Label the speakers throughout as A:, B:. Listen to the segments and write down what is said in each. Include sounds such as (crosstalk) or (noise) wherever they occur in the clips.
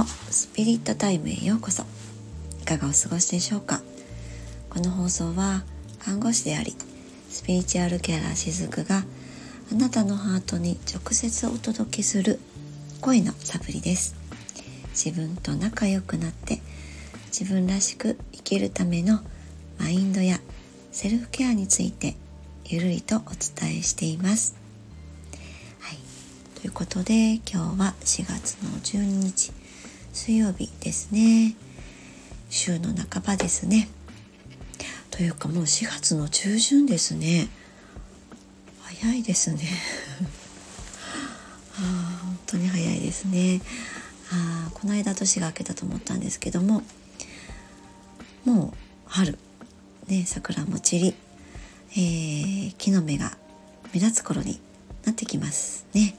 A: のスピリットタイムへようこそ。いかがお過ごしでしょうか。この放送は看護師でありスピリチュアルケアラーしずくがあなたのハートに直接お届けする声のサプリです。自分と仲良くなって自分らしく生きるためのマインドやセルフケアについてゆるりとお伝えしています。ということで今日は4月の12日。水曜日ですね。週の半ばですね。というかもう4月の中旬ですね。早いですね。(laughs) あ本当に早いですね。あこの間年が明けたと思ったんですけどももう春ね桜も散り、えー、木の芽が目立つ頃になってきますね。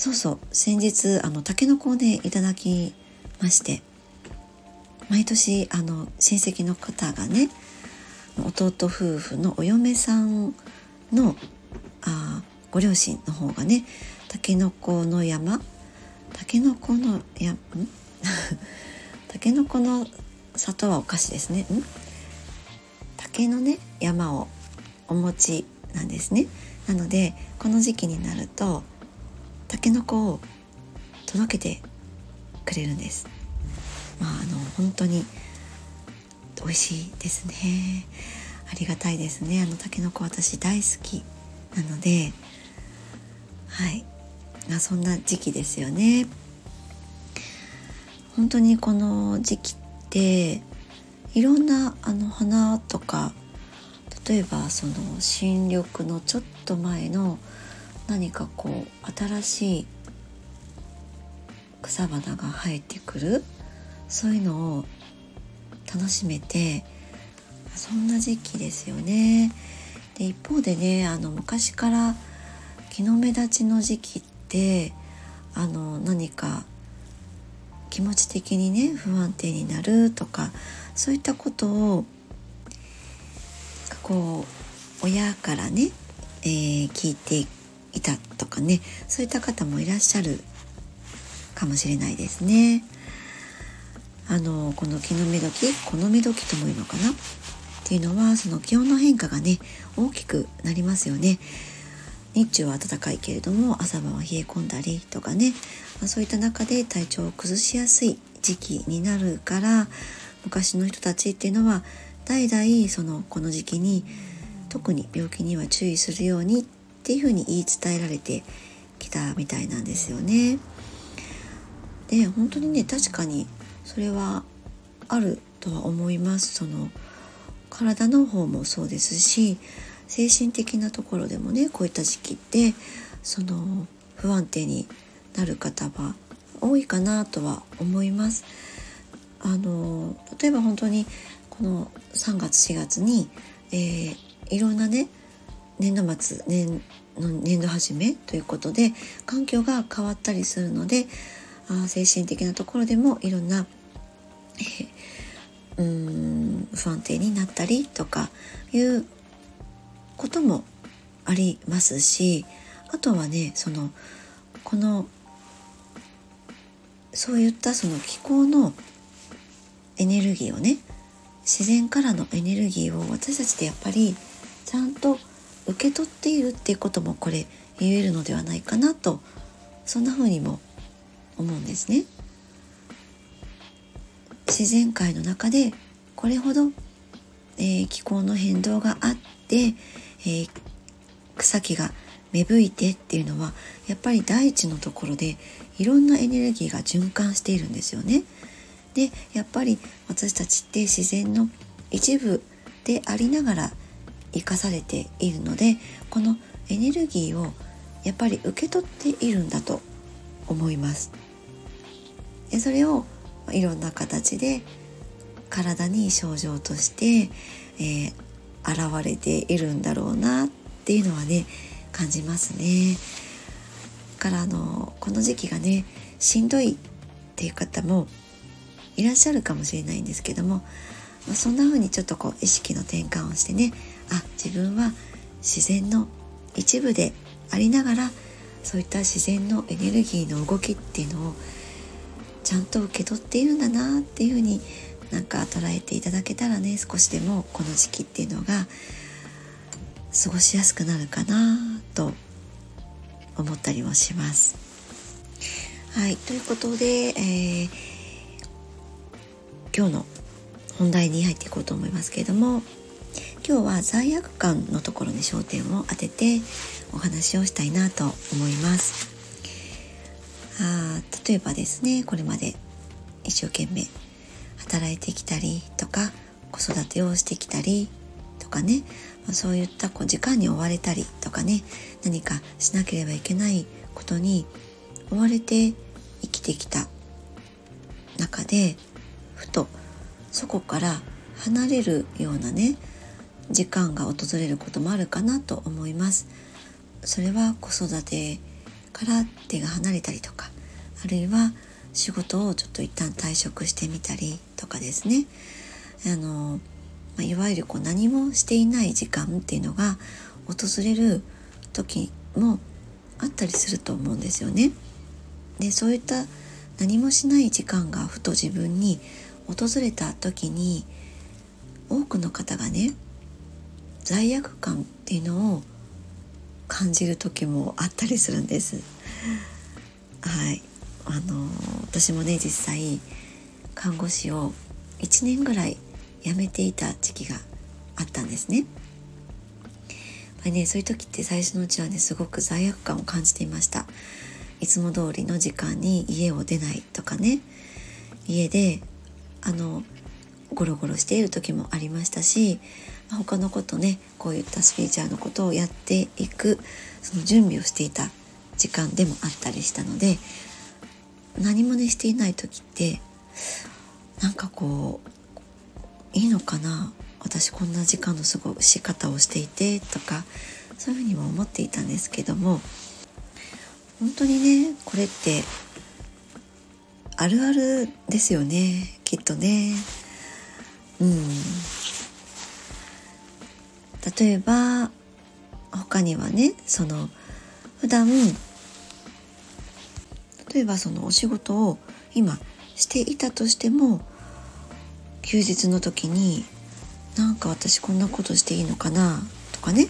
A: そうそう。先日あのタケノコをねいただきまして。毎年あの親戚の方がね弟夫婦のお嫁さんのあご両親の方がねたけのこの山たけのこのやん？たけのこの里はお菓子ですね。ん？竹のね山をお餅なんですね。なのでこの時期になるとたけのこを届けてくれるんです。まああの本当に美味しいですね。ありがたいですね。あのたけのこ私大好きなので。はい。あそんな時期ですよね。本当にこの時期っていろんなあの花とか例えばその新緑のちょっと前の何かこう新しい草花が生えてくる？そういうのを楽しめてそんな時期ですよね。で一方でねあの昔から気の目立ちの時期ってあの何か気持ち的にね不安定になるとかそういったことをこう親からね、えー、聞いていくいたとかねそういった方もいらっしゃるかもしれないですね。あのこの気の目時この目時ともいうのかな？っていうのはその気温の変化がね大きくなりますよね。日中は暖かいけれども朝晩は冷え込んだりとかね、まあ、そういった中で体調を崩しやすい時期になるから昔の人たちっていうのは代々そのこの時期に特に病気には注意するようにっていうふうに言い伝えられてきたみたいなんですよね。で本当にね確かにそれはあるとは思いますその体の方もそうですし精神的なところでもねこういった時期ってその不安定になる方は多いかなとは思います。あの例えば本当にこの3月4月に、えー、いろんなね年度末年年度始めということで環境が変わったりするのであ精神的なところでもいろんな、うん不安定になったりとかいうこともありますしあとはねそのこのそういったその気候のエネルギーをね自然からのエネルギーを私たちでやっぱりちゃんと受け取っているっていうこともこれ言えるのではないかなとそんな風にも思うんですね。自然界の中でこれほど、えー、気候の変動があって、えー、草木が芽吹いてっていうのはやっぱり大地のところでいろんなエネルギーが循環しているんですよね。でやっぱり私たちって自然の一部でありながら生かされているのでこのエネルギーをやっぱり受け取っているんだと思いますでそれをいろんな形で体に症状として、えー、現れているんだろうなっていうのはね感じますね。からあのこの時期がねしんどいっていう方もいらっしゃるかもしれないんですけども、そんな風にちょっとこう意識の転換をしてねあ自分は自然の一部でありながらそういった自然のエネルギーの動きっていうのをちゃんと受け取っているんだなっていうふうになんか捉えていただけたらね少しでもこの時期っていうのが過ごしやすくなるかなと思ったりもします。はいということで、えー、今日の本題に入っていこうと思いますけれども今日は罪悪感のところに焦点を当ててお話をしたいなと思います。あ例えばですねこれまで一生懸命働いてきたりとか子育てをしてきたりとかね、そういったこう時間に追われたりとかね何かしなければいけないことに追われて生きてきた中でふとそこから離れるようなね時間が訪れることもあるかなと思います。それは子育てから手が離れたりとかあるいは仕事をちょっと一旦退職してみたりとかですねあの、まいわゆるこう何もしていない時間っていうのが訪れる時もあったりすると思うんですよね。でそういった何もしない時間がふと自分に訪れた時に多くの方がね罪悪感っていうのを感じる時もあったりするんです。はいあの私もね実際看護師を1年ぐらい辞めていた時期があったんですね。やっぱりねそういう時って最初のうちはねすごく罪悪感を感じていました。いつも通りの時間に家を出ないとかね家であのゴロゴロしている時もありましたし他のことねこういったスピーチャーのことをやっていくその準備をしていた時間でもあったりしたので何もねしていない時ってなんかこういいのかな私こんな時間の過ごし方をしていてとかそういうふうにも思っていたんですけども本当にねこれってあるあるですよねきっとね。うん。例えば他にはねその普段例えばそのお仕事を今していたとしても休日の時になんか私こんなことしていいのかなとかね。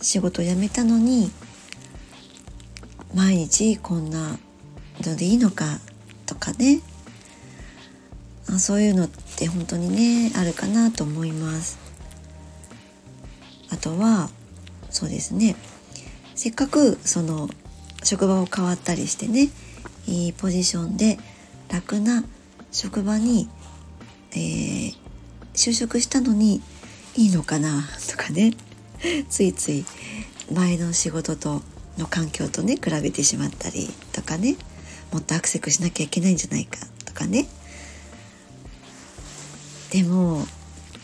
A: 仕事辞めたのに毎日こんなのでいいのかとかね。あそういうのって本当にねあるかなと思います。あとはそうですね。せっかくその職場を変わったりしてねいいポジションで楽な職場に、えー、就職したのにいいのかなとかね。ついつい前の仕事との環境とね比べてしまったりとかね。もっとアクセクしなきゃいけないんじゃないかとかね。でも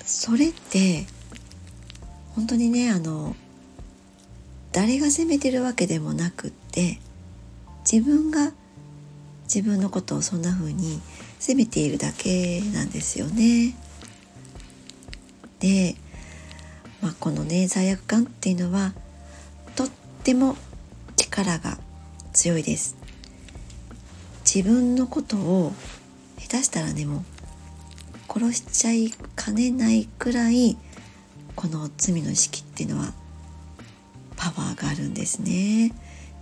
A: それって本当にねあの誰が責めてるわけでもなくって自分が自分のことをそんな風に責めているだけなんですよね。で、まあ、このね罪悪感っていうのはとっても力が強いです。自分のことを下手したらねもう殺しちゃいかねないくらいこの罪の意識っていうのはパワーがあるんですね。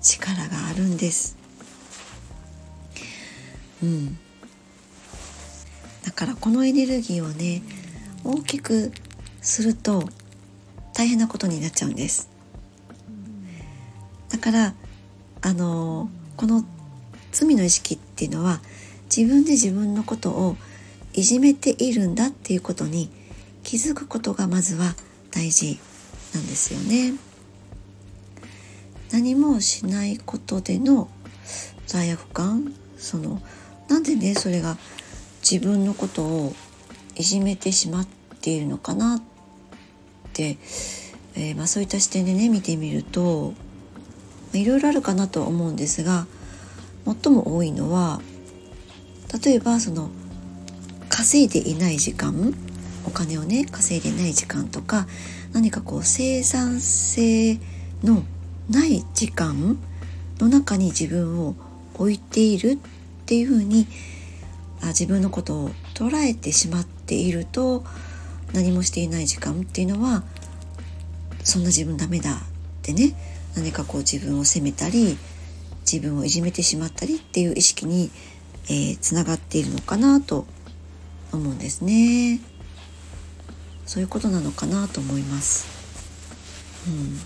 A: 力があるんです。うん。だからこのエネルギーをね大きくすると大変なことになっちゃうんです。だからあのこの罪の意識っていうのは自分で自分のことをいじめているんだっていうことに気づくことがまずは大事なんですよね。何もしないことでの罪悪感そのなんでねそれが自分のことをいじめてしまっているのかなって、えー、まあ、そういった視点でね見てみるといろいろあるかなと思うんですが最も多いのは例えばその稼いでいない時間お金をね稼いでない時間とか何かこう生産性のない時間の中に自分を置いているっっていうふうにあ自分のことを捉えてしまっていると何もしていない時間っていうのはそんな自分ダメだってね何かこう自分を責めたり自分をいじめてしまったりっていう意識にえー、つながっているのかなと思うんですね。そういうことなのかなと思います。うん、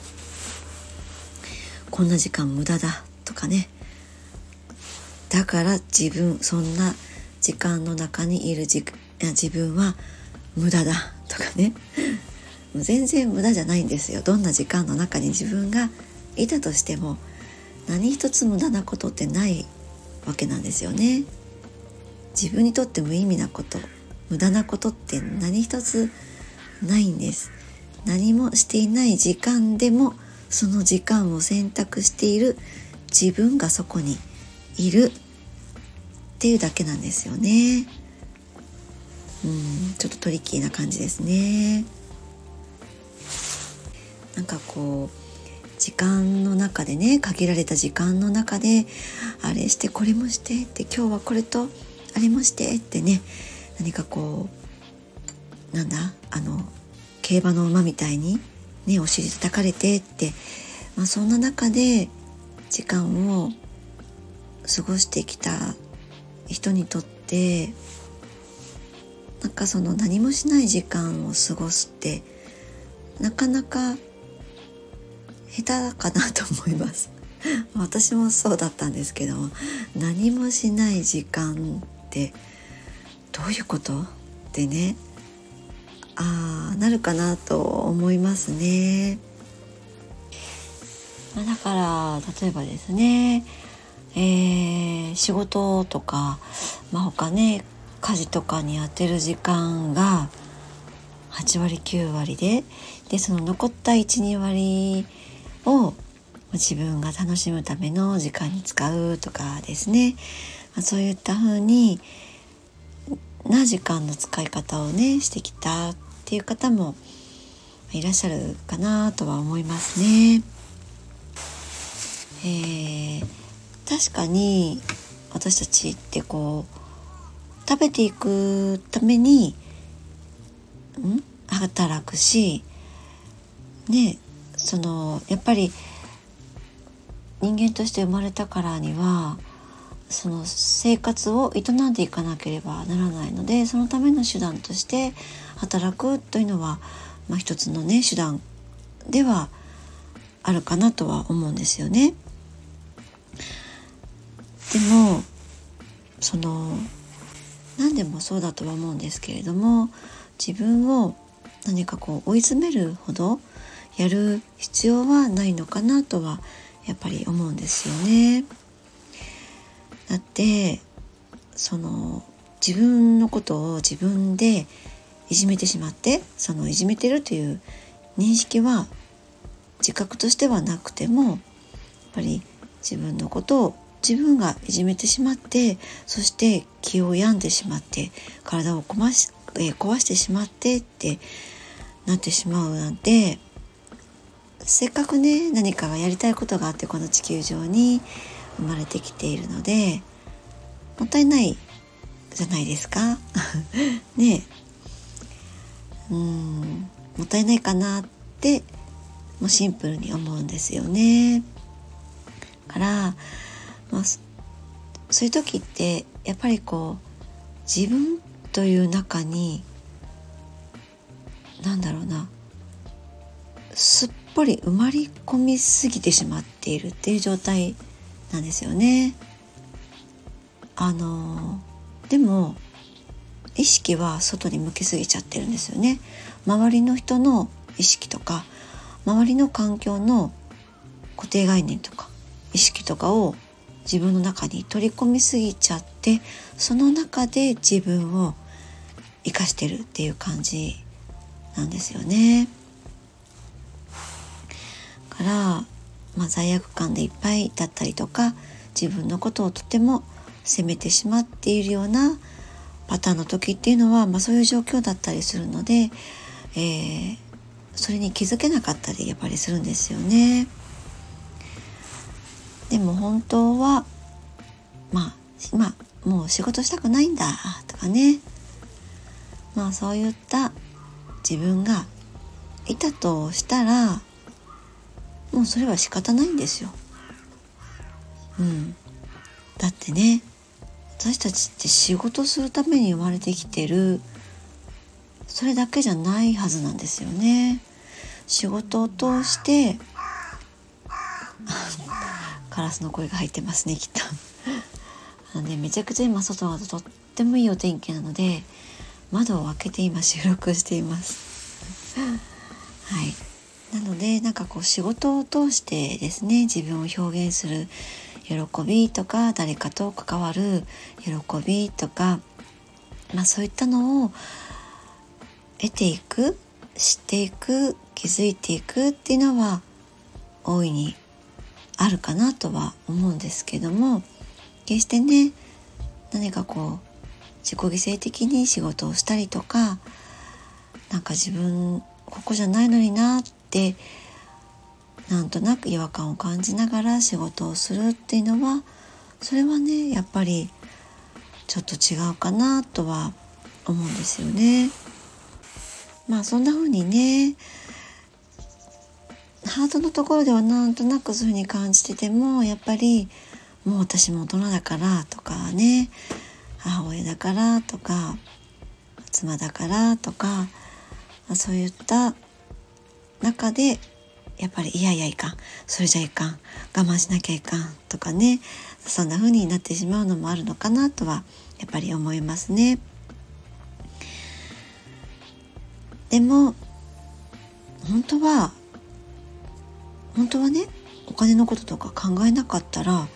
A: こんな時間無駄だとかね。だから自分そんな時間の中にいる自自分は無駄だとかね。(laughs) 全然無駄じゃないんですよ。どんな時間の中に自分がいたとしても何一つ無駄なことってないわけなんですよね。自分にとって無意味なこと無駄なことって何一つないんです。何もしていない時間でもその時間を選択している自分がそこにいるっていうだけなんですよね。うんちょっとトリッキーな感じですね。なんかこう時間の中でね限られた時間の中であれしてこれもしてって今日はこれとあれもしてってね何かこうなんだ？あの競馬の馬みたいにねお尻叩かれてって、まあ、そんな中で時間を過ごしてきた人にとってなんかその何もしない時間を過ごすってなかなか下手かなと思います。(laughs) 私もそうだったんですけど何もしない時間ってどういうこと？ってね。あなるかなと思いますね。ま、だから例えばですね、えー、仕事とか、まあ、他ね家事とかに当てる時間が8割9割ででその残った12割を自分が楽しむための時間に使うとかですね、まあ、そういった風にな時間の使い方をねしてきたっていう方もいらっしゃるかなとは思いますね。えー、確かに私たちってこう食べていくためにん？働くしねそのやっぱり人間として生まれたからにはその生活を営んでいかなければならないのでそのための手段として働くというのは、まあ、一つのね手段ではあるかなとは思うんですよね。でもその何でもそうだとは思うんですけれども自分を何かこう追い詰めるほどやる必要はないのかなとはやっぱり思うんですよね。だってその自分のことを自分でいじめてしまってそのいじめてるという認識は自覚としてはなくてもやっぱり自分のことを自分がいじめてしまってそして気を病んでしまって体を壊し、え壊してしまってってなってしまうなんてせっかくね何かがやりたいことがあってこの地球上に生まれてきているのでもったいないじゃないですか (laughs) ねうんもったいないかなってもうシンプルに思うんですよね。から、まあ、そういう時ってやっぱりこう自分という中に何だろうなすっぽり埋まり込みすぎてしまっているっていう状態なんですよね。あのでも意識は外に向きすぎちゃってるんですよね。周りの人の意識とか周りの環境の固定概念とか意識とかを自分の中に取り込みすぎちゃってその中で自分を生かしてるっていう感じなんですよね。から、まあ、罪悪感でいっぱいだったりとか自分のことをとても責めてしまっているようなパターンの時っていうのは、まあ、そういう状況だったりするので、えー、それに気づけなかったりやっぱりするんですよね。でも本当はまあまあもう仕事したくないんだとかねまあそういった自分がいたとしたらもうそれは仕方ないんですよ。うん、だってね私たちって仕事するために生まれてきてるそれだけじゃないはずなんですよね。仕事を通してカラスの声が入ってますねきっとあのねめちゃくちゃ今外がとってもいいお天気なので窓を開けて今収録していますのでなんかこう仕事を通してですね自分を表現する喜びとか誰かと関わる喜びとか、まあ、そういったのを得ていく知っていく気づいていくっていうのは大いにあるかなとは思うんですけども決してね何かこう自己犠牲的に仕事をしたりとかなんか自分ここじゃないのになってなんとなく違和感を感じながら仕事をするっていうのはそれはねやっぱりちょっと違うかなとは思うんですよね。まあそんな風にねハートのところではなんとなくそういう風に感じててもやっぱりもう私も大人だからとかね母親だからとか妻だからとかそういった中でやっぱりいやいやいかんそれじゃいかん我慢しなきゃいかんとかねそんな風になってしまうのもあるのかなとはやっぱり思いますね。でも本当は本当はねお金のこととか考えなかったら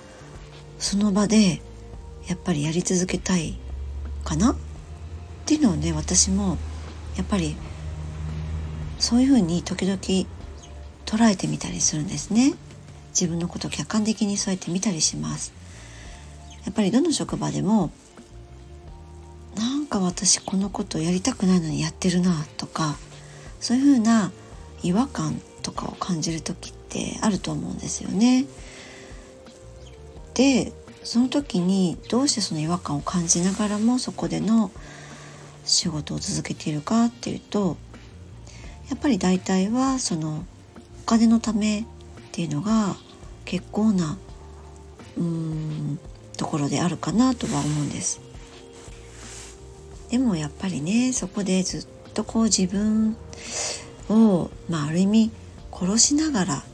A: その場でやっぱりやり続けたいかな？っていうのをね私もやっぱりそういうふうに時々捉えてみたりするんですね自分のことを客観的にそうやって見たりしますやっぱりどの職場でもなんか私このことやりたくないのにやってるなとかそういうふうな違和感とかを感じる時ってあると思うんですよね。でその時にどうしてその違和感を感じながらもそこでの仕事を続けているかっていうとやっぱり大体はそのお金のためっていうのが結構なうーんところであるかなとは思うんです。でもやっぱりねそこでずっとこう自分を、まあ、ある意味殺しながら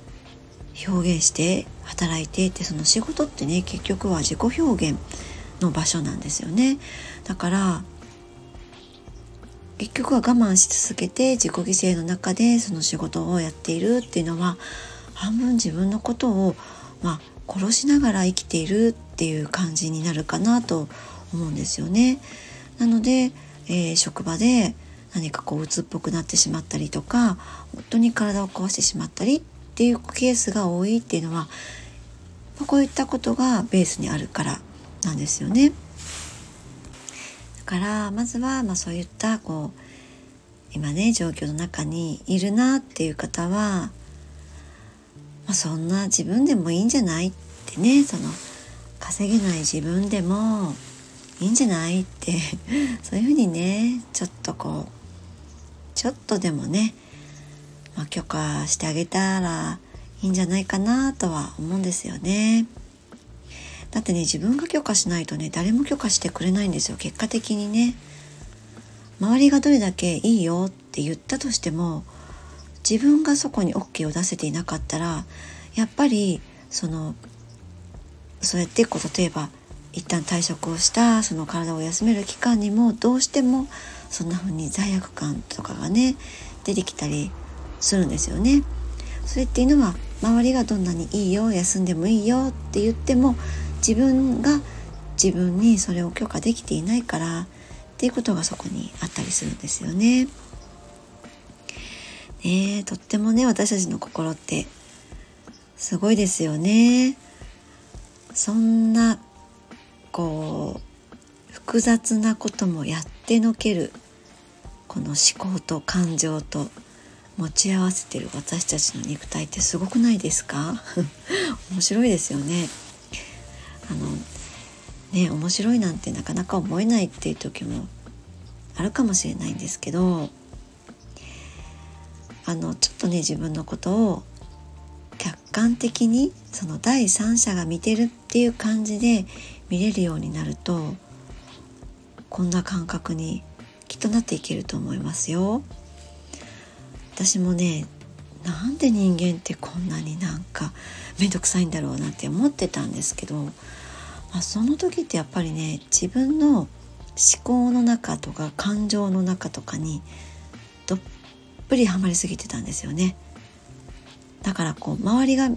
A: 表現して働いてってその仕事ってね結局は自己表現の場所なんですよねだから結局は我慢し続けて自己犠牲の中でその仕事をやっているっていうのは半分自分のことを、まあ、殺しながら生きているっていう感じになるかなと思うんですよね。なので、えー、職場で何かこう鬱っぽくなってしまったりとか本当に体を壊してしまったりっていうケースが多いっていうのはまこういったことがベースにあるからなんですよね。からまずはまあそういったこう今ね状況の中にいるなっていう方は、まあ、そんな自分でもいいんじゃないってねその稼げない自分でもいいんじゃないって (laughs) そういうふうにねちょっとこうちょっとでもねまあ、許可してあげたらいいんじゃないかなとは思うんですよね。だってね自分が許可しないとね誰も許可してくれないんですよ結果的にね。周りがどれだけいいよって言ったとしても自分がそこに OK を出せていなかったらやっぱりそのそうやってこう例えば一旦退職をしたその体を休める期間にもどうしてもそんな風に罪悪感とかがね出てきたりするんですよね。それっていうのは周りがどんなにいいよ休んでもいいよって言っても自分が自分にそれを許可できていないからっていうことがそこにあったりするんですよね。ねとってもね私たちの心ってすごいですよね。そんなこう複雑なこともやってのけるこの思考と感情と持ち合わせてる私たちの肉体ってすごくないですか？(laughs) 面白いですよねあのね面白いなんてなかなか思えないっていう時もあるかもしれないんですけどあのちょっとね自分のことを客観的にその第三者が見てるっていう感じで見れるようになるとこんな感覚にきっとなっていけると思いますよ。私もねなんで人間ってこんなになんか面倒くさいんだろうなんて思ってたんですけど、まあ、その時ってやっぱりね自分の思考の中とか感情の中とかにどっぷりはまりすぎてたんですよね。だからこう周りが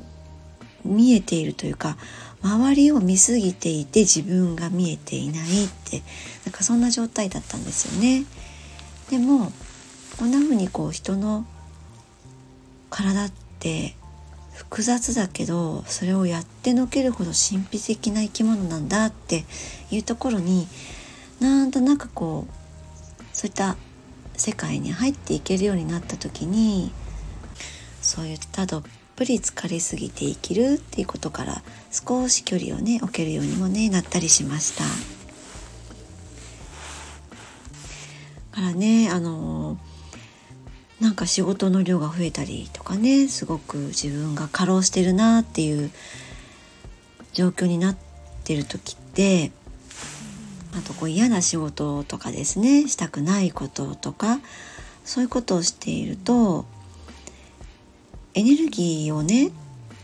A: 見えているというか周りを見すぎていて自分が見えていないってなんかそんな状態だったんですよね。でもこんな風にこう人の体って複雑だけどそれをやってのけるほど神秘的な生き物なんだっていうところになんとなくこうそういった世界に入っていけるようになった時にそういったどっぷり疲れすぎて生きるっていうことから少し距離をね置けるようにもねなったりしました。からねあのなんか仕事の量が増えたりとかねすごく自分が過労してるなっていう状況になってる時ってあとこう嫌な仕事とかですねしたくないこととかそういうことをしているとエネルギーをね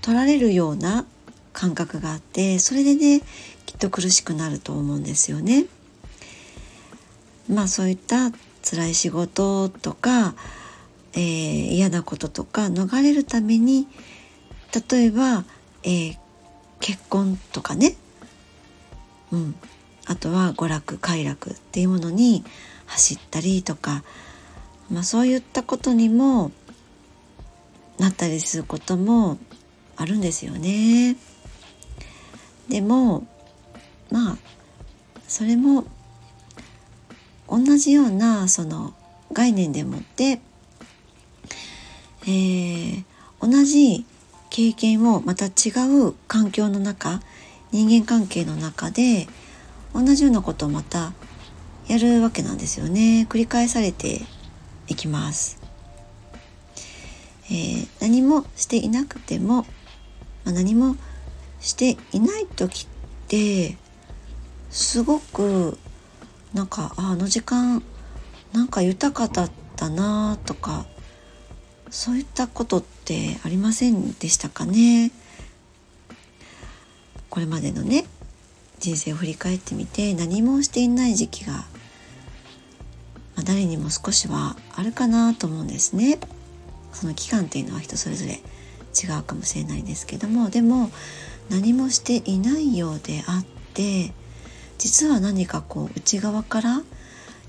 A: 取られるような感覚があってそれでねきっと苦しくなると思うんですよね。まあそういった辛い仕事とか、えー、嫌なこととか逃れるために例えば、えー、結婚とかね、うん、あとは娯楽快楽っていうものに走ったりとか、まあ、そういったことにもなったりすることもあるんですよね。でもまあそれも同じようなその概念でもって、えー、同じ経験をまた違う環境の中人間関係の中で同じようなことをまたやるわけなんですよね繰り返されていきます。えー、何もしていなくても、まあ、何もしていない時ってすごくなんかあの時間なんか豊かだったなとかそういったことってありませんでしたかね？これまでのね人生を振り返ってみて何もしていない時期が、まあ、誰にも少しはあるかなと思うんですね。その期間っていうのは人それぞれ違うかもしれないんですけどもでも何もしていないようであって実は何かこう内側から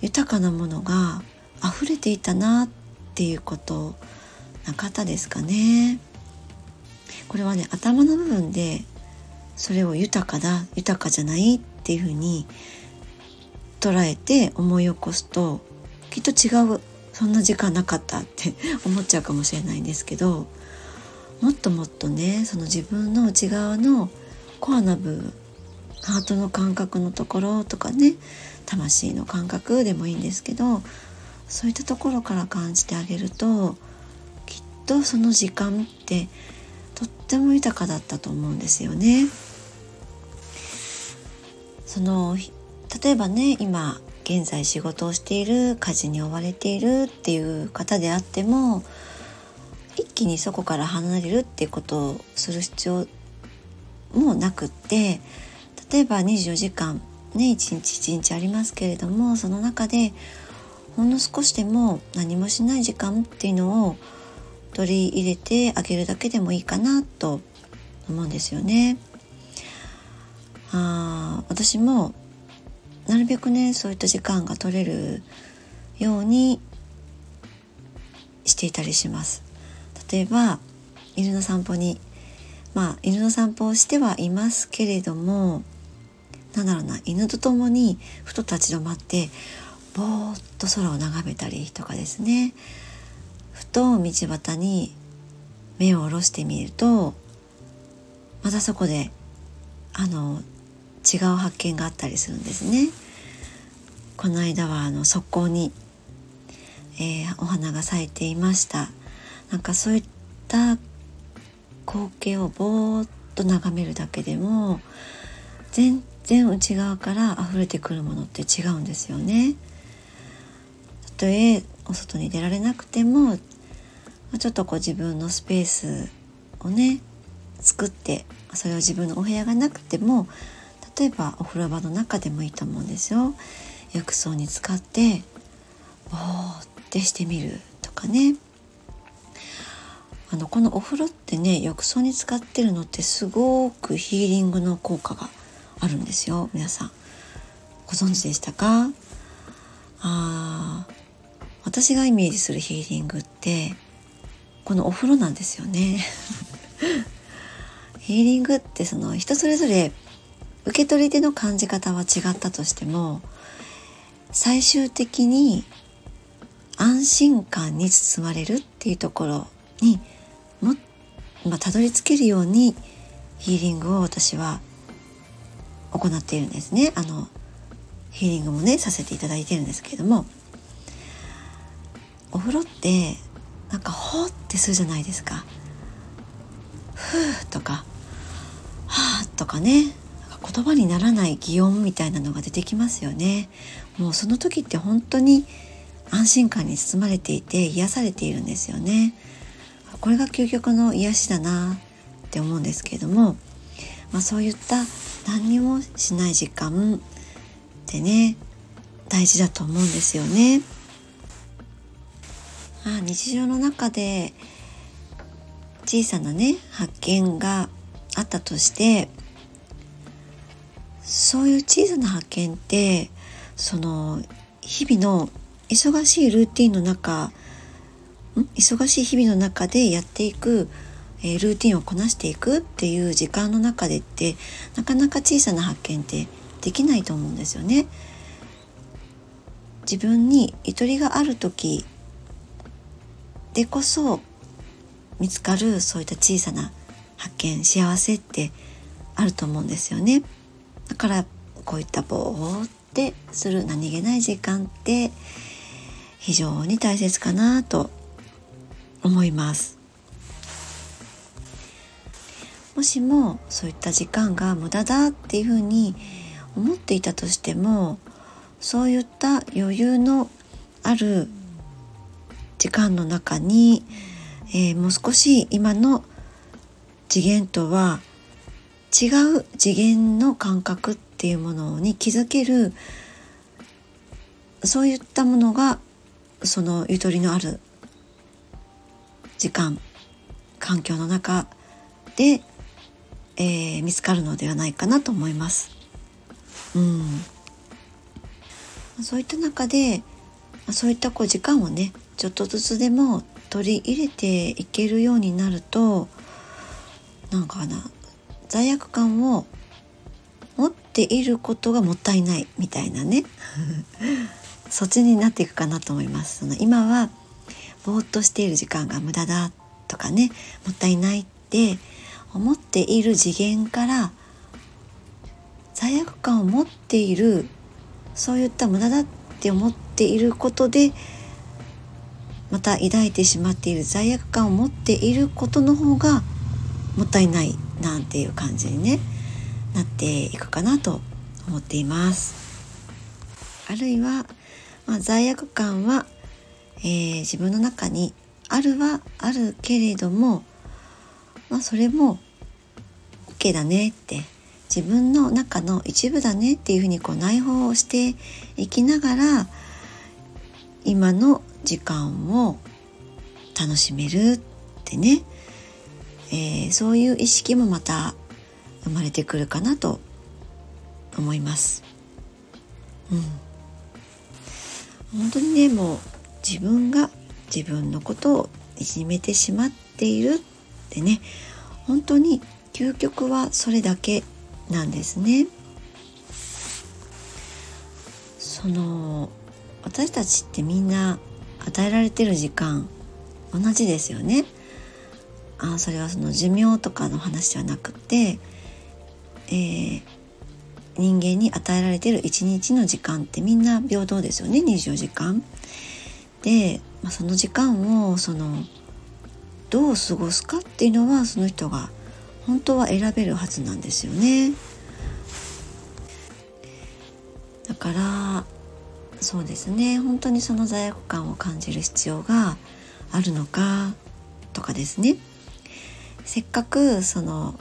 A: 豊かなものが溢れていたなっていうことなかったですかね。これはね頭の部分でそれを豊かだ豊かじゃないっていうふうに捉えて思い起こすときっと違うそんな時間なかったって (laughs) 思っちゃうかもしれないんですけどもっともっとねその自分の内側のコアな部分ハートの感覚のところとかね魂の感覚でもいいんですけどそういったところから感じてあげるととその時間ってとっても豊かだったと思うんですよね。その例えばね今現在仕事をしている家事に追われているっていう方であっても一気にそこから離れるっていうことをする必要もなくって例えば24時間ね一日一日ありますけれどもその中でほんの少しでも何もしない時間っていうのを取り入れてあげるだけでもいいかなと思うんですよね。あ私もなるべくねそういった時間が取れるようにしていたりします例えば犬の散歩にまあ犬の散歩をしてはいますけれどもなんだろうな犬と共にふと立ち止まってぼーっと空を眺めたりとかですねと道端に目を下ろしてみるとまたそこであの違う発見があったりするんですね。この間はあの速攻に、えー、お花が咲いていましたなんかそういった光景をぼーっと眺めるだけでも全然内側から溢れてくるものって違うんですよね。たとえお外に出られなくてもちょっとこう自分のスペースをね作ってそれを自分のお部屋がなくても例えばお風呂場の中でもいいと思うんですよ。浴槽に使ってぼーってしてみるとかね。あのこのお風呂ってね浴槽に使ってるのってすごくヒーリングの効果があるんですよ。皆さん。ご存知でしたか？あ私がイメージするヒーリングってこのお風呂なんですよね (laughs) ヒーリングってその人それぞれ受け取り手の感じ方は違ったとしても最終的に安心感に包まれるっていうところにも、まあ、たどり着けるようにヒーリングを私は行っているんですね。あのヒーリングもねさせていただいてるんですけれどもお風呂ってなんかほーってするじゃないですか。ふーとかはーとかね言葉にならない擬音みたいなのが出てきますよねもうその時って本当に安心感に包まれていて癒されているんですよねこれが究極の癒しだなって思うんですけれども、まあ、そういった何にもしない時間ってね大事だと思うんですよね。あ日常の中で小さなね発見があったとしてそういう小さな発見ってその日々の忙しいルーティンの中忙しい日々の中でやっていく、えー、ルーティンをこなしていくっていう時間の中でってなかなか小さな発見ってできないと思うんですよね。自分にゆとりがある時でこそ見つかるそういった小さな発見幸せってあると思うんですよね。だからこういったぼーってする何気ない時間って非常に大切かなと思いますもしもそういった時間が無駄だっていうふうに思っていたとしてもそういった余裕のある時間の中に、えー、もう少し今の次元とは違う次元の感覚っていうものに気づけるそういったものがそのゆとりのある時間環境の中で、えー、見つかるのではないかなと思います。うん、そういった中でそういったこう時間をねちょっとずつでも取り入れていけるようになるとなんかな罪悪感を持っていることがもったいないみたいなね。(laughs) そっちになっていくかなと思います。その今はぼーっとしている時間が無駄だとかねもったいないって思っている次元から罪悪感を持っているそういった無駄だって思っていることでまた抱いてしまっている罪悪感を持っていることの方がもったいないなんていう感じにねなっていくかなと思っています。あるいは、まあ、罪悪感は、えー、自分の中にあるはあるけれども、まあ、それも OK だねって自分の中の一部だねっていうふうにこう内包をしていきながら今の時間を楽しめるってねえー、そういう意識もまた生まれてくるかなと思います。うん、本当にねもう自分が自分のことをいじめてしまっているってね本当に究極はそれだけなんですね。その私たちってみんな与えられてる時間同じですよね。あそれはその寿命とかの話ではなくて、えー、人間に与えられてる一日の時間ってみんな平等ですよね24時間。で、まあ、その時間をそのどう過ごすかっていうのはその人が本当は選べるはずなんですよね。だからそうですね。本当にその罪悪感を感じる必要があるのかとかですね。せっかくその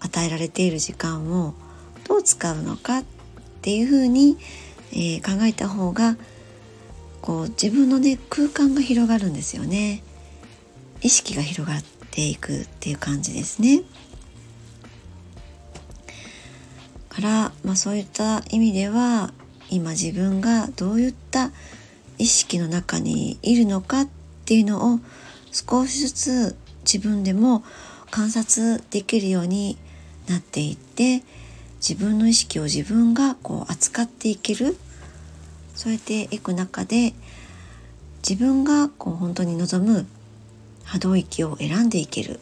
A: 与えられている時間をどう使うのかっていうふうに、えー、考えた方がこう自分のね空間が広がるんですよね。意識が広がっていくっていう感じですね。から、まあ、そういった意味では今自分がどういった意識の中にいるのかっていうのを少しずつ自分でも観察できるようになっていって自分の意識を自分がこう扱っていけるそうやっていく中で自分がこう本当に望む波動域を選んでいける、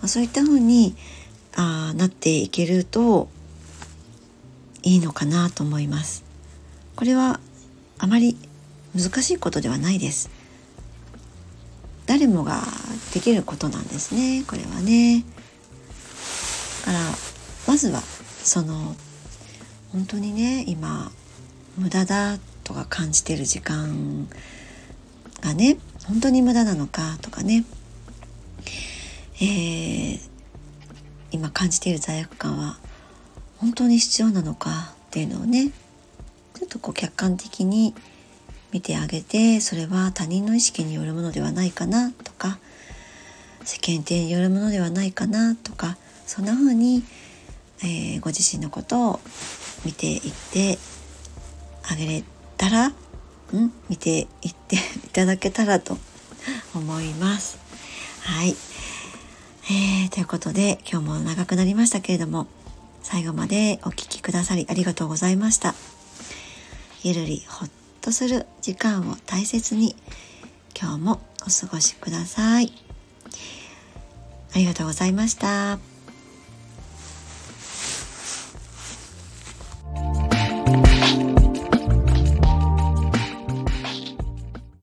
A: まあ、そういった風にあなっていけるといいのかなと思います。これはあまり難しいことではないです。誰もができることなんですねこれはね。だからまずはその本当にね今無駄だとか感じてる時間がね本当に無駄なのかとかね、えー、今感じている罪悪感は本当に必要なのかっていうのをねっとこう客観的に見てあげてそれは他人の意識によるものではないかなとか世間体によるものではないかなとかそんな風に、えー、ご自身のことを見ていってあげれたら、ん、見ていって (laughs) いただけたらと思います。はい、えー、ということで今日も長くなりましたけれども最後までお聴きくださりありがとうございました。ゆるりほっとする時間を大切に今日もお過ごしください。ありがとうございました。